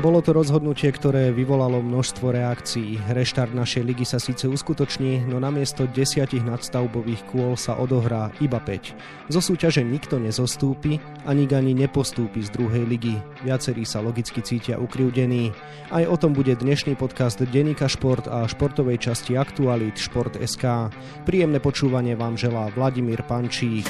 Bolo to rozhodnutie, ktoré vyvolalo množstvo reakcií. Reštart našej ligy sa síce uskutoční, no namiesto desiatich nadstavbových kôl sa odohrá iba 5. Zo súťaže nikto nezostúpi a nik ani nepostúpi z druhej ligy. Viacerí sa logicky cítia ukriúdení. Aj o tom bude dnešný podcast Denika Šport a športovej časti Aktualit Šport.sk. Príjemné počúvanie vám želá Vladimír Pančík.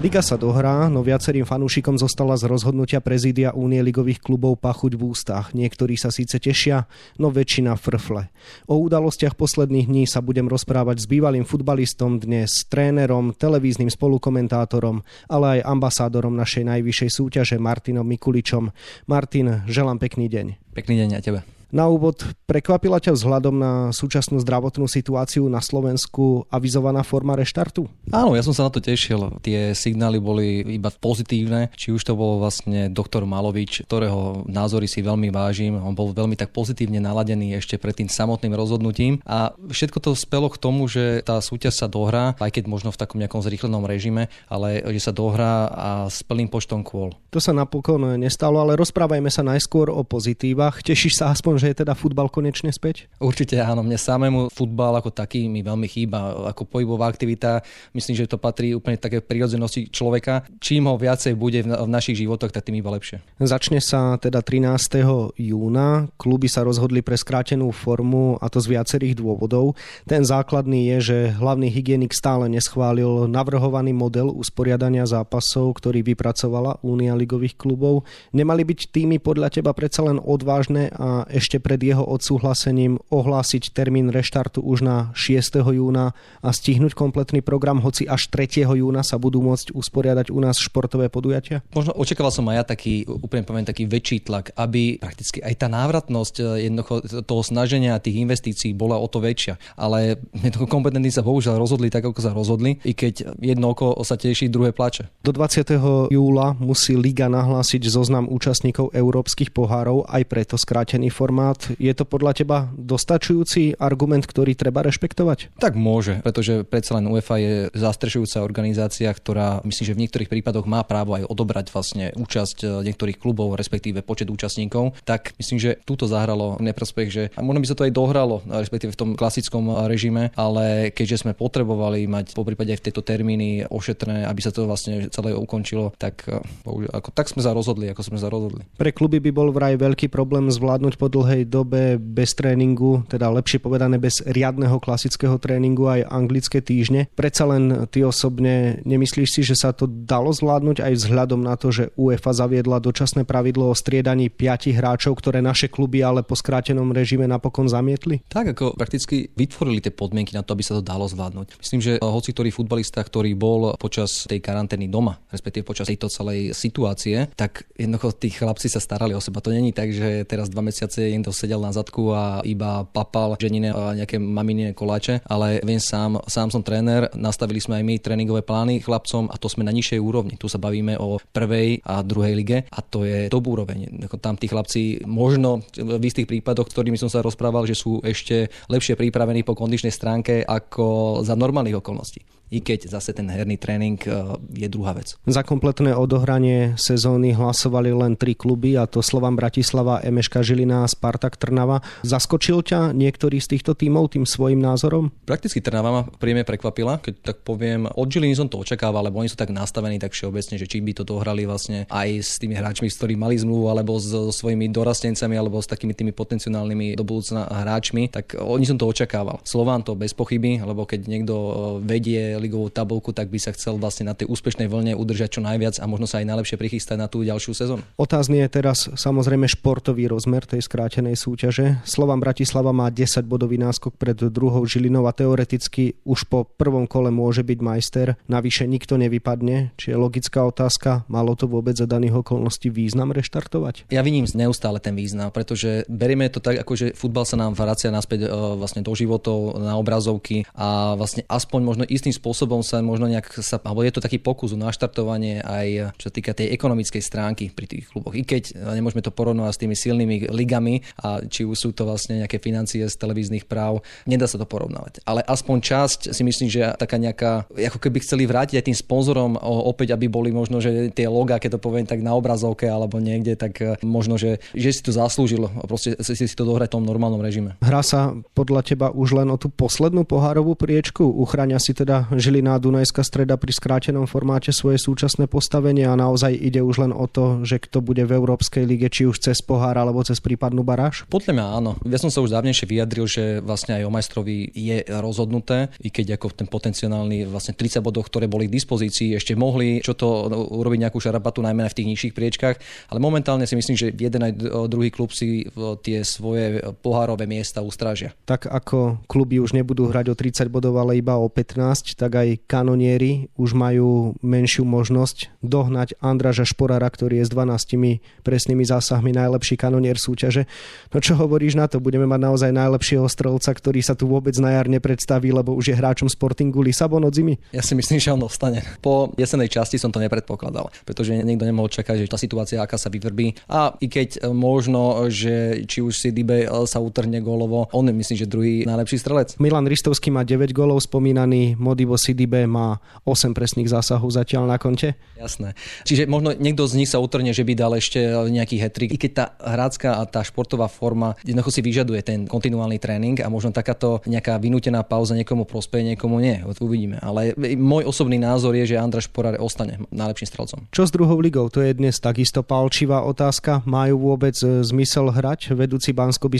Liga sa dohrá, no viacerým fanúšikom zostala z rozhodnutia prezídia Únie ligových klubov pachuť v ústach. Niektorí sa síce tešia, no väčšina frfle. O udalostiach posledných dní sa budem rozprávať s bývalým futbalistom dnes, trénerom, televíznym spolukomentátorom, ale aj ambasádorom našej najvyššej súťaže Martinom Mikuličom. Martin, želám pekný deň. Pekný deň a tebe. Na úvod, prekvapila ťa vzhľadom na súčasnú zdravotnú situáciu na Slovensku avizovaná forma reštartu? Áno, ja som sa na to tešil. Tie signály boli iba pozitívne. Či už to bol vlastne doktor Malovič, ktorého názory si veľmi vážim. On bol veľmi tak pozitívne naladený ešte pred tým samotným rozhodnutím. A všetko to spelo k tomu, že tá súťaž sa dohrá, aj keď možno v takom nejakom zrýchlenom režime, ale že sa dohrá a s plným počtom kôl. To sa napokon nestalo, ale rozprávajme sa najskôr o pozitívach. Tešíš sa aspoň, že je teda futbal konečne späť? Určite áno, mne samému futbal ako taký mi veľmi chýba. Ako pohybová aktivita, myslím, že to patrí úplne také prirodzenosti človeka. Čím ho viacej bude v našich životoch, tak tým iba lepšie. Začne sa teda 13. júna. Kluby sa rozhodli pre skrátenú formu a to z viacerých dôvodov. Ten základný je, že hlavný hygienik stále neschválil navrhovaný model usporiadania zápasov, ktorý vypracovala Únia ligových klubov. Nemali byť týmy podľa teba predsa len odvážne a ešte ešte pred jeho odsúhlasením ohlásiť termín reštartu už na 6. júna a stihnúť kompletný program, hoci až 3. júna sa budú môcť usporiadať u nás športové podujatia? Možno očakával som aj ja taký, úplne poviem, taký väčší tlak, aby prakticky aj tá návratnosť eh, jednoducho toho snaženia tých investícií bola o to väčšia. Ale kompetentní sa bohužiaľ rozhodli tak, ako sa rozhodli, i keď jedno oko sa teší, druhé plače. Do 20. júla musí Liga nahlásiť zoznam účastníkov európskych pohárov, aj preto skrátený formát formát. Je to podľa teba dostačujúci argument, ktorý treba rešpektovať? Tak môže, pretože predsa len UEFA je zastrešujúca organizácia, ktorá myslím, že v niektorých prípadoch má právo aj odobrať vlastne účasť e, niektorých klubov, respektíve počet účastníkov. Tak myslím, že túto zahralo neprospech, že a možno by sa to aj dohralo, respektíve v tom klasickom režime, ale keďže sme potrebovali mať po prípade aj v tejto termíny ošetrené, aby sa to vlastne celé ukončilo, tak, ako, tak sme sa rozhodli, ako sme sa rozhodli. Pre kluby by bol vraj veľký problém zvládnuť po dlhé dlhej dobe bez tréningu, teda lepšie povedané bez riadneho klasického tréningu aj anglické týždne. Predsa len ty osobne nemyslíš si, že sa to dalo zvládnuť aj vzhľadom na to, že UEFA zaviedla dočasné pravidlo o striedaní piatich hráčov, ktoré naše kluby ale po skrátenom režime napokon zamietli? Tak ako prakticky vytvorili tie podmienky na to, aby sa to dalo zvládnuť. Myslím, že hoci ktorý futbalista, ktorý bol počas tej karantény doma, respektíve počas tejto celej situácie, tak jednoducho tí chlapci sa starali o seba. To není tak, že teraz dva mesiace niekto sedel na zadku a iba papal ženine a nejaké mamine koláče, ale viem sám, sám som tréner, nastavili sme aj my tréningové plány chlapcom a to sme na nižšej úrovni. Tu sa bavíme o prvej a druhej lige a to je top úroveň. Tam tí chlapci možno v istých prípadoch, ktorými som sa rozprával, že sú ešte lepšie pripravení po kondičnej stránke ako za normálnych okolností i keď zase ten herný tréning e, je druhá vec. Za kompletné odohranie sezóny hlasovali len tri kluby a to Slovan Bratislava, Emeška Žilina a Spartak Trnava. Zaskočil ťa niektorý z týchto tímov tým svojim názorom? Prakticky Trnava ma príjemne prekvapila, keď tak poviem. Od Žiliny som to očakával, lebo oni sú tak nastavení tak všeobecne, že či by to dohrali vlastne aj s tými hráčmi, s ktorými mali zmluvu, alebo so svojimi dorastencami, alebo s takými tými potenciálnymi do budúcna hráčmi, tak oni som to očakával. Slován to bez pochyby, lebo keď niekto e, vedie ligovú tabulku, tak by sa chcel vlastne na tej úspešnej vlne udržať čo najviac a možno sa aj najlepšie prichystať na tú ďalšiu sezónu. Otázny je teraz samozrejme športový rozmer tej skrátenej súťaže. Slovan Bratislava má 10 bodový náskok pred druhou Žilinou a teoreticky už po prvom kole môže byť majster. Navyše nikto nevypadne, či je logická otázka, malo to vôbec za daných okolností význam reštartovať? Ja vidím neustále ten význam, pretože berieme to tak, ako že futbal sa nám vracia naspäť e, vlastne do životov, na obrazovky a vlastne aspoň možno istým spôsobom spôsobom sa možno nejak sa, alebo je to taký pokus o naštartovanie aj čo sa týka tej ekonomickej stránky pri tých kluboch. I keď nemôžeme to porovnať s tými silnými ligami a či už sú to vlastne nejaké financie z televíznych práv, nedá sa to porovnávať. Ale aspoň časť si myslím, že taká nejaká, ako keby chceli vrátiť aj tým sponzorom opäť, aby boli možno, že tie logá, keď to poviem tak na obrazovke alebo niekde, tak možno, že, že si to zaslúžil proste si, si to dohrať v tom normálnom režime. Hrá sa podľa teba už len o tú poslednú pohárovú priečku? Uchráňa si teda Žiliná Dunajská streda pri skrátenom formáte svoje súčasné postavenie a naozaj ide už len o to, že kto bude v Európskej lige, či už cez pohár alebo cez prípadnú baráž? Podľa mňa áno. Ja som sa už dávnejšie vyjadril, že vlastne aj o majstrovi je rozhodnuté, i keď ako ten potenciálny vlastne 30 bodov, ktoré boli k dispozícii, ešte mohli čo to urobiť nejakú šarapatu, najmä v tých nižších priečkách, ale momentálne si myslím, že jeden aj druhý klub si tie svoje pohárové miesta ustrážia. Tak ako kluby už nebudú hrať o 30 bodov, ale iba o 15, tak aj kanonieri už majú menšiu možnosť dohnať Andraža Šporara, ktorý je s 12 presnými zásahmi najlepší kanonier súťaže. No čo hovoríš na to? Budeme mať naozaj najlepšieho strelca, ktorý sa tu vôbec na jar nepredstaví, lebo už je hráčom Sportingu Lisabon od zimy? Ja si myslím, že on ostane. Po jesenej časti som to nepredpokladal, pretože niekto nemohol čakať, že tá situácia, aká sa vyvrbí. A i keď možno, že či už si Dibe sa utrhne gólovo, on je myslím, že druhý najlepší strelec. Milan Ristovský má 9 gólov, spomínaný Modivo Sidibe má 8 presných zásahov zatiaľ na konte. Jasné. Čiže možno niekto z nich sa utrhne, že by dal ešte nejaký hetrik. I keď tá hrácká a tá športová forma jednoducho si vyžaduje ten kontinuálny tréning a možno takáto nejaká vynútená pauza niekomu prospeje, niekomu nie. Uvidíme. Ale môj osobný názor je, že Andra Šporár ostane najlepším strelcom. Čo s druhou ligou? To je dnes takisto palčivá otázka. Majú vôbec e, zmysel hrať? Vedúci bansko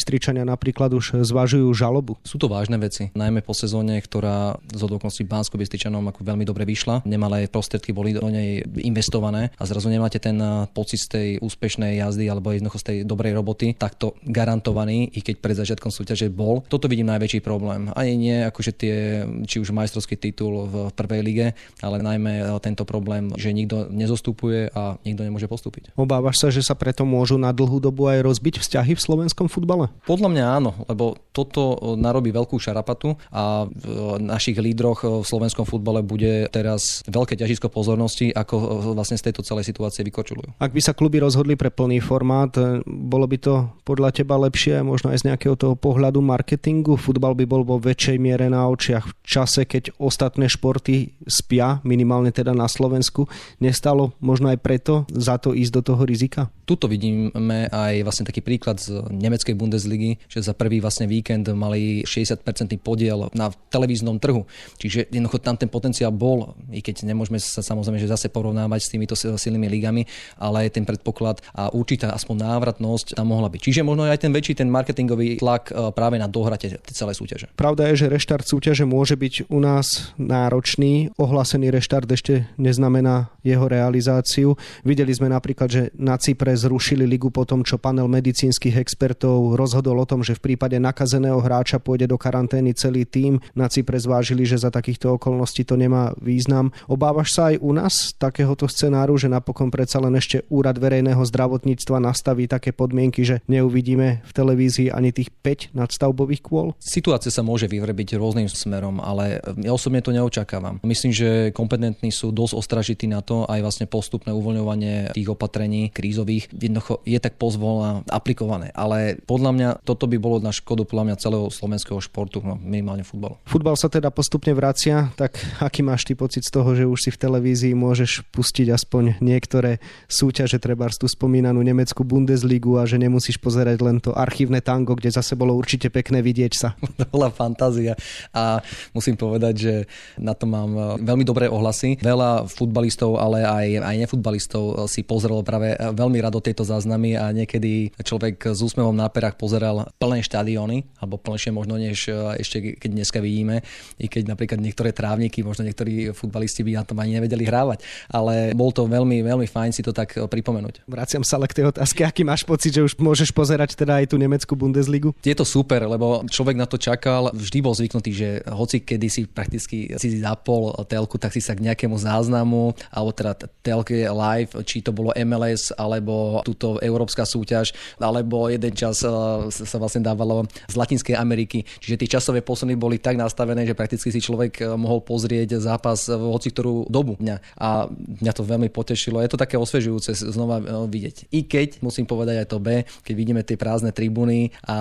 napríklad už zvažujú žalobu. Sú to vážne veci, najmä po sezóne, ktorá z odokonství bansko bystričanom ako veľmi dobre vyšla. Nemalé prostriedky boli do nej investované a zrazu nemáte ten pocit z tej úspešnej jazdy alebo jednoducho z tej dobrej roboty, takto garantovaný, i keď pred začiatkom súťaže bol. Toto vidím najväčší problém. Ani nie akože tie, či už majstrovský titul v prvej lige, ale najmä tento problém, že nikto nezostupuje a nikto nemôže postúpiť. Obávaš sa, že sa preto môžu na dlhú dobu aj rozbiť vzťahy v slovenskom futbale? Podľa mňa áno, lebo toto narobí veľkú šarapatu a v našich lídroch v slovenskom futbale bude teraz veľké ťažisko pozornosti, ako vlastne z tejto celej situácie vykočulujú. Ak by sa kluby rozhodli pre plný formát, e, bolo by to podľa teba lepšie možno aj z nejakého toho pohľadu marketingu? Futbal by bol vo väčšej miere na očiach v čase, keď ostatné športy spia, minimálne teda na Slovensku. Nestalo možno aj preto za to ísť do toho rizika? Tuto vidíme aj vlastne taký príklad z nemeckej Bundesligy, že za prvý vlastne víkend mali 60% podiel na televíznom trhu. Čiže jednoducho tam ten potenciál bol, i keď nemôžeme sa samozrejme že zase porovnávať s týmito silnými ligami, ale ten predpoklad a určitá aspoň návratnosť tam mohla byť. Čiže možno aj ten väčší ten marketingový tlak e, práve na dohrate celej súťaže. Pravda je, že reštart súťaže môže byť u nás náročný. Ohlásený reštart ešte neznamená jeho realizáciu. Videli sme napríklad, že na Cypre zrušili ligu po tom, čo panel medicínskych expertov rozhodol o tom, že v prípade nakazeného hráča pôjde do karantény celý tým. Na Cypre zvážili, že za takýchto okolností to nemá význam. Obávaš sa aj u nás takéhoto scenáru, že napokon predsa len ešte úrad verejného zdravotníctva nastaví také podmienky, že neuvidíme v televízii ani tých 5 nadstavbových kôl? Situácia sa môže vyvrbiť rôznym smerom, ale ja osobne to neočakávam. Myslím, že kompetentní sú dosť ostražití na to, aj vlastne postupné uvoľňovanie tých opatrení krízových jednoducho je tak pozvolna aplikované. Ale podľa mňa toto by bolo na škodu podľa mňa celého slovenského športu, no minimálne futbalu. Futbal sa teda postupne vracia, tak aký máš ty pocit z toho, že už si v televízii môžeš pustiť aspoň niektoré súťaže, treba tú spomínanú nemeckú Bundesligu a že nemusíš pozerať len to archívne tango, kde zase bolo určite pekné vidieť sa. To bola fantázia a musím povedať, že na to mám e, veľmi dobré ohlasy. Veľa futbalistov, ale aj, aj nefutbalistov e, si pozrelo práve e, veľmi rado tieto záznamy a niekedy človek s úsmevom na perách pozeral plné štadióny, alebo plnejšie možno než ešte keď dneska vidíme, i keď napríklad niektoré trávniky, možno niektorí futbalisti by na tom ani nevedeli hrávať, ale bol to veľmi, veľmi fajn si to tak pripomenúť. Vraciam sa ale k tej otázke, aký máš pocit, že už môžeš pozerať teda aj tú nemeckú Bundesligu? Je to super, lebo človek na to čakal, vždy bol zvyknutý, že hoci kedy si prakticky si zapol telku, tak si sa k nejakému záznamu, alebo teda telke live, či to bolo MLS, alebo túto európska súťaž, alebo jeden čas eh, sa vlastne dávalo z Latinskej Ameriky. Čiže tie časové posuny boli tak nastavené, že prakticky si človek eh, mohol pozrieť zápas v hoci ktorú dobu dňa. A mňa to veľmi potešilo. Je to také osvežujúce znova eh, vidieť. I keď, musím povedať aj to B, keď vidíme tie prázdne tribúny a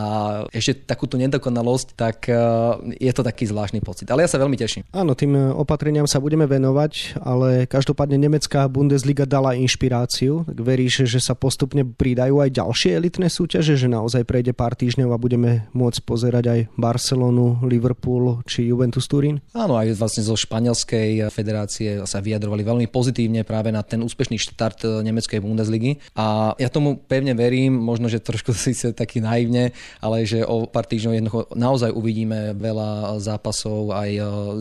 ešte takúto nedokonalosť, tak je to taký zvláštny pocit. Ale ja sa veľmi teším. Áno, tým opatreniam sa budeme venovať, ale každopádne nemecká Bundesliga dala inšpiráciu. Tak veríš, že sa postupne pridajú aj ďalšie elitné súťaže, že naozaj prejde pár týždňov a budeme môcť pozerať aj Barcelonu, Liverpool či Juventus Turín? Áno, aj vlastne zo španielskej federácie sa vyjadrovali veľmi pozitívne práve na ten úspešný štart nemeckej Bundesligy. A ja tomu pevne verím, možno, že trošku síce taký naivne, ale že o pár týždňov jednoducho naozaj uvidíme veľa zápasov aj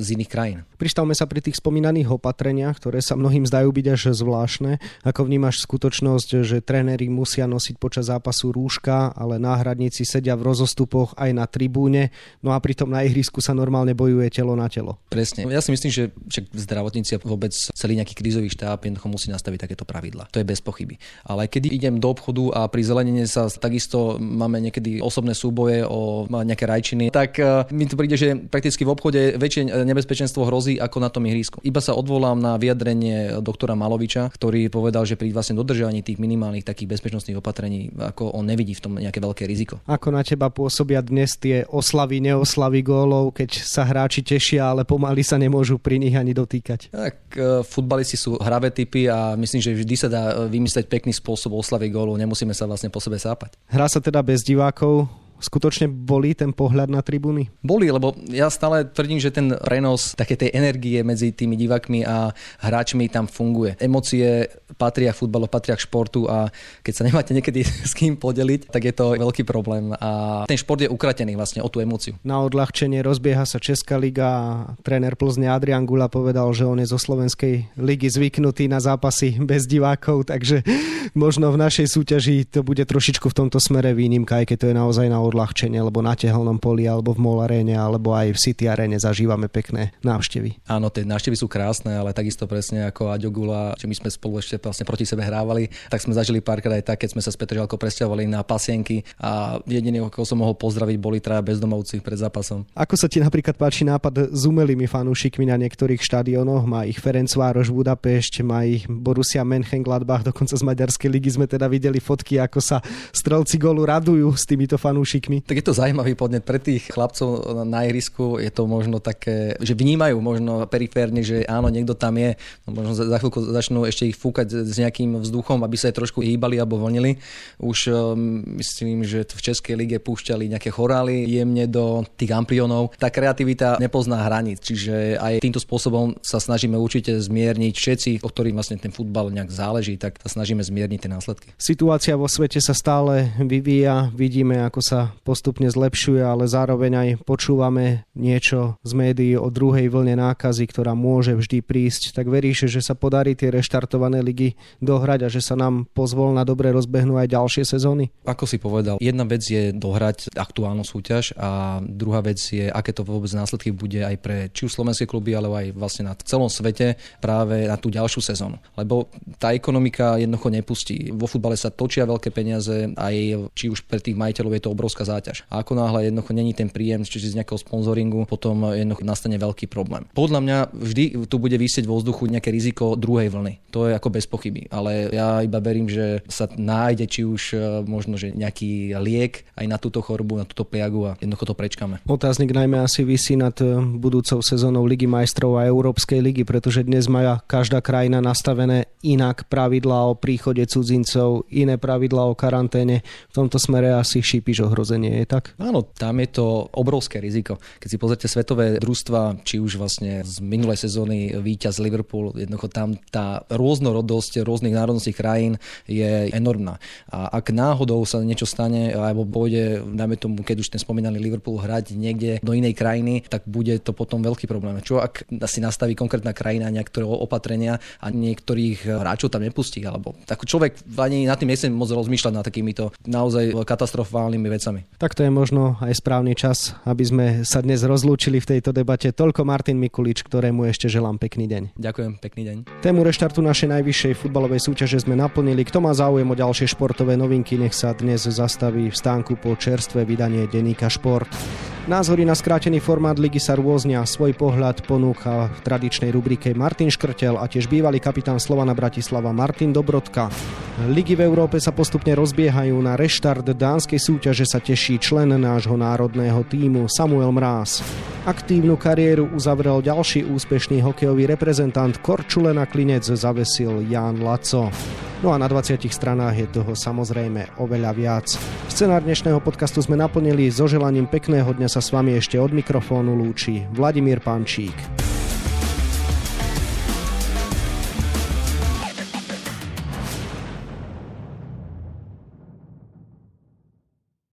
z iných krajín. Pristavme sa pri tých spomínaných opatreniach, ktoré sa mnohým zdajú byť až zvláštne. Ako vnímaš skutočnosť, že tréneri musia nosiť počas zápasu rúška, ale náhradníci sedia v rozostupoch aj na tribúne, no a pritom na ihrisku sa normálne bojuje telo na telo. Presne. Ja si myslím, že však zdravotníci a vôbec celý nejaký krízový štáb jednoducho musí nastaviť takéto pravidla. To je bez pochyby. Ale keď idem do obchodu a pri zelenine sa takisto máme niekedy osobné súboje o nejaké rajčiny, tak eh, mi to príde, že prakticky v obchode väčšie nebezpečenstvo hrozí ako na tom ihrisku. Iba sa odvolám na vyjadrenie doktora Maloviča, ktorý povedal, že pri vlastne dodržaní tých minimálnych takých bezpečnostných opatrení, ako on nevidí v tom nejaké veľké riziko. Ako na teba pôsobia dnes tie oslavy, neoslavy gólov, keď sa hráči tešia, ale pomaly sa nemôžu pri nich ani dotýkať? Tak e, futbalisti sú hravé typy a myslím, že vždy sa dá vymyslieť pekný spôsob oslavy gólov, nemusíme sa vlastne po sebe sápať. Hrá sa teda bez divákov, skutočne boli ten pohľad na tribúny? Boli, lebo ja stále tvrdím, že ten prenos také tej energie medzi tými divákmi a hráčmi tam funguje. Emócie patria k futbalu, patria k športu a keď sa nemáte niekedy s kým podeliť, tak je to veľký problém a ten šport je ukratený vlastne o tú emóciu. Na odľahčenie rozbieha sa Česká liga a tréner Plzne Adrian Gula povedal, že on je zo Slovenskej ligy zvyknutý na zápasy bez divákov, takže možno v našej súťaži to bude trošičku v tomto smere výnimka, aj keď to je naozaj na odľahčenie, lebo na tehelnom poli, alebo v Mall Arene, alebo aj v City Arene zažívame pekné návštevy. Áno, tie návštevy sú krásne, ale takisto presne ako Aďo Gula, že my sme spolu ešte vlastne proti sebe hrávali, tak sme zažili párkrát aj tak, keď sme sa s Petržalkou presťahovali na pasienky a jediný, ako som mohol pozdraviť, boli traja bezdomovci pred zápasom. Ako sa ti napríklad páči nápad s umelými fanúšikmi na niektorých štadionoch? Má ich Ferencvároš Budapešť, má ich Borussia Mönchengladbach, dokonca z Maďarskej ligy sme teda videli fotky, ako sa strelci golu radujú s týmito fanúšikmi fanúšikmi. Tak je to zaujímavý podnet pre tých chlapcov na ihrisku. Je to možno také, že vnímajú možno periférne, že áno, niekto tam je. No možno za chvíľku začnú ešte ich fúkať s nejakým vzduchom, aby sa aj trošku hýbali alebo vlnili. Už um, myslím, že v Českej lige púšťali nejaké chorály jemne do tých amplionov. Tá kreativita nepozná hraníc, čiže aj týmto spôsobom sa snažíme určite zmierniť všetci, o ktorých vlastne ten futbal nejak záleží, tak sa snažíme zmierniť tie následky. Situácia vo svete sa stále vyvíja, vidíme, ako sa postupne zlepšuje, ale zároveň aj počúvame niečo z médií o druhej vlne nákazy, ktorá môže vždy prísť. Tak veríš, že sa podarí tie reštartované ligy dohrať a že sa nám pozvolna dobre rozbehnú aj ďalšie sezóny? Ako si povedal, jedna vec je dohrať aktuálnu súťaž a druhá vec je, aké to vôbec následky bude aj pre či už slovenské kluby, ale aj vlastne na celom svete práve na tú ďalšiu sezónu. Lebo tá ekonomika jednoducho nepustí. Vo futbale sa točia veľké peniaze, aj či už pre tých majiteľov je to obrovské obrovská záťaž. A ako náhle jednoducho není ten príjem, čiže z nejakého sponzoringu, potom jednoducho nastane veľký problém. Podľa mňa vždy tu bude vysieť vo vzduchu nejaké riziko druhej vlny. To je ako bez pochyby. Ale ja iba verím, že sa nájde či už e, možno že nejaký liek aj na túto chorobu, na túto pliagu a jednoducho to prečkáme. Otáznik najmä asi vysí nad e, budúcou sezónou Ligy majstrov a Európskej ligy, pretože dnes má každá krajina nastavené inak pravidlá o príchode cudzincov, iné pravidlá o karanténe. V tomto smere asi šípiš ohrozenie ohrozenie, je tak? Áno, tam je to obrovské riziko. Keď si pozrite svetové družstva, či už vlastne z minulej sezóny víťaz Liverpool, jednoducho tam tá rôznorodosť rôznych národnostných krajín je enormná. A ak náhodou sa niečo stane, alebo pôjde, dajme tomu, keď už ten spomínaný Liverpool hrať niekde do inej krajiny, tak bude to potom veľký problém. Čo ak si nastaví konkrétna krajina niektoré opatrenia a niektorých hráčov tam nepustí, alebo tak človek ani na tým nechce moc rozmýšľať nad takýmito naozaj katastrofálnymi vecami nami. Tak to je možno aj správny čas, aby sme sa dnes rozlúčili v tejto debate. Toľko Martin Mikulič, ktorému ešte želám pekný deň. Ďakujem, pekný deň. Tému reštartu našej najvyššej futbalovej súťaže sme naplnili. Kto má záujem o ďalšie športové novinky, nech sa dnes zastaví v stánku po čerstvé vydanie denníka Šport. Názory na skrátený formát ligy sa rôznia. Svoj pohľad ponúka v tradičnej rubrike Martin Škrtel a tiež bývalý kapitán Slovana Bratislava Martin Dobrodka. Ligy v Európe sa postupne rozbiehajú. Na reštart dánskej súťaže sa teší člen nášho národného týmu Samuel Mráz. Aktívnu kariéru uzavrel ďalší úspešný hokejový reprezentant Korčulena Klinec zavesil Jan Laco. No a na 20 stranách je toho samozrejme oveľa viac. Scenár dnešného podcastu sme naplnili so želaním pekného dňa sa s vami ešte od mikrofónu lúči Vladimír Pančík.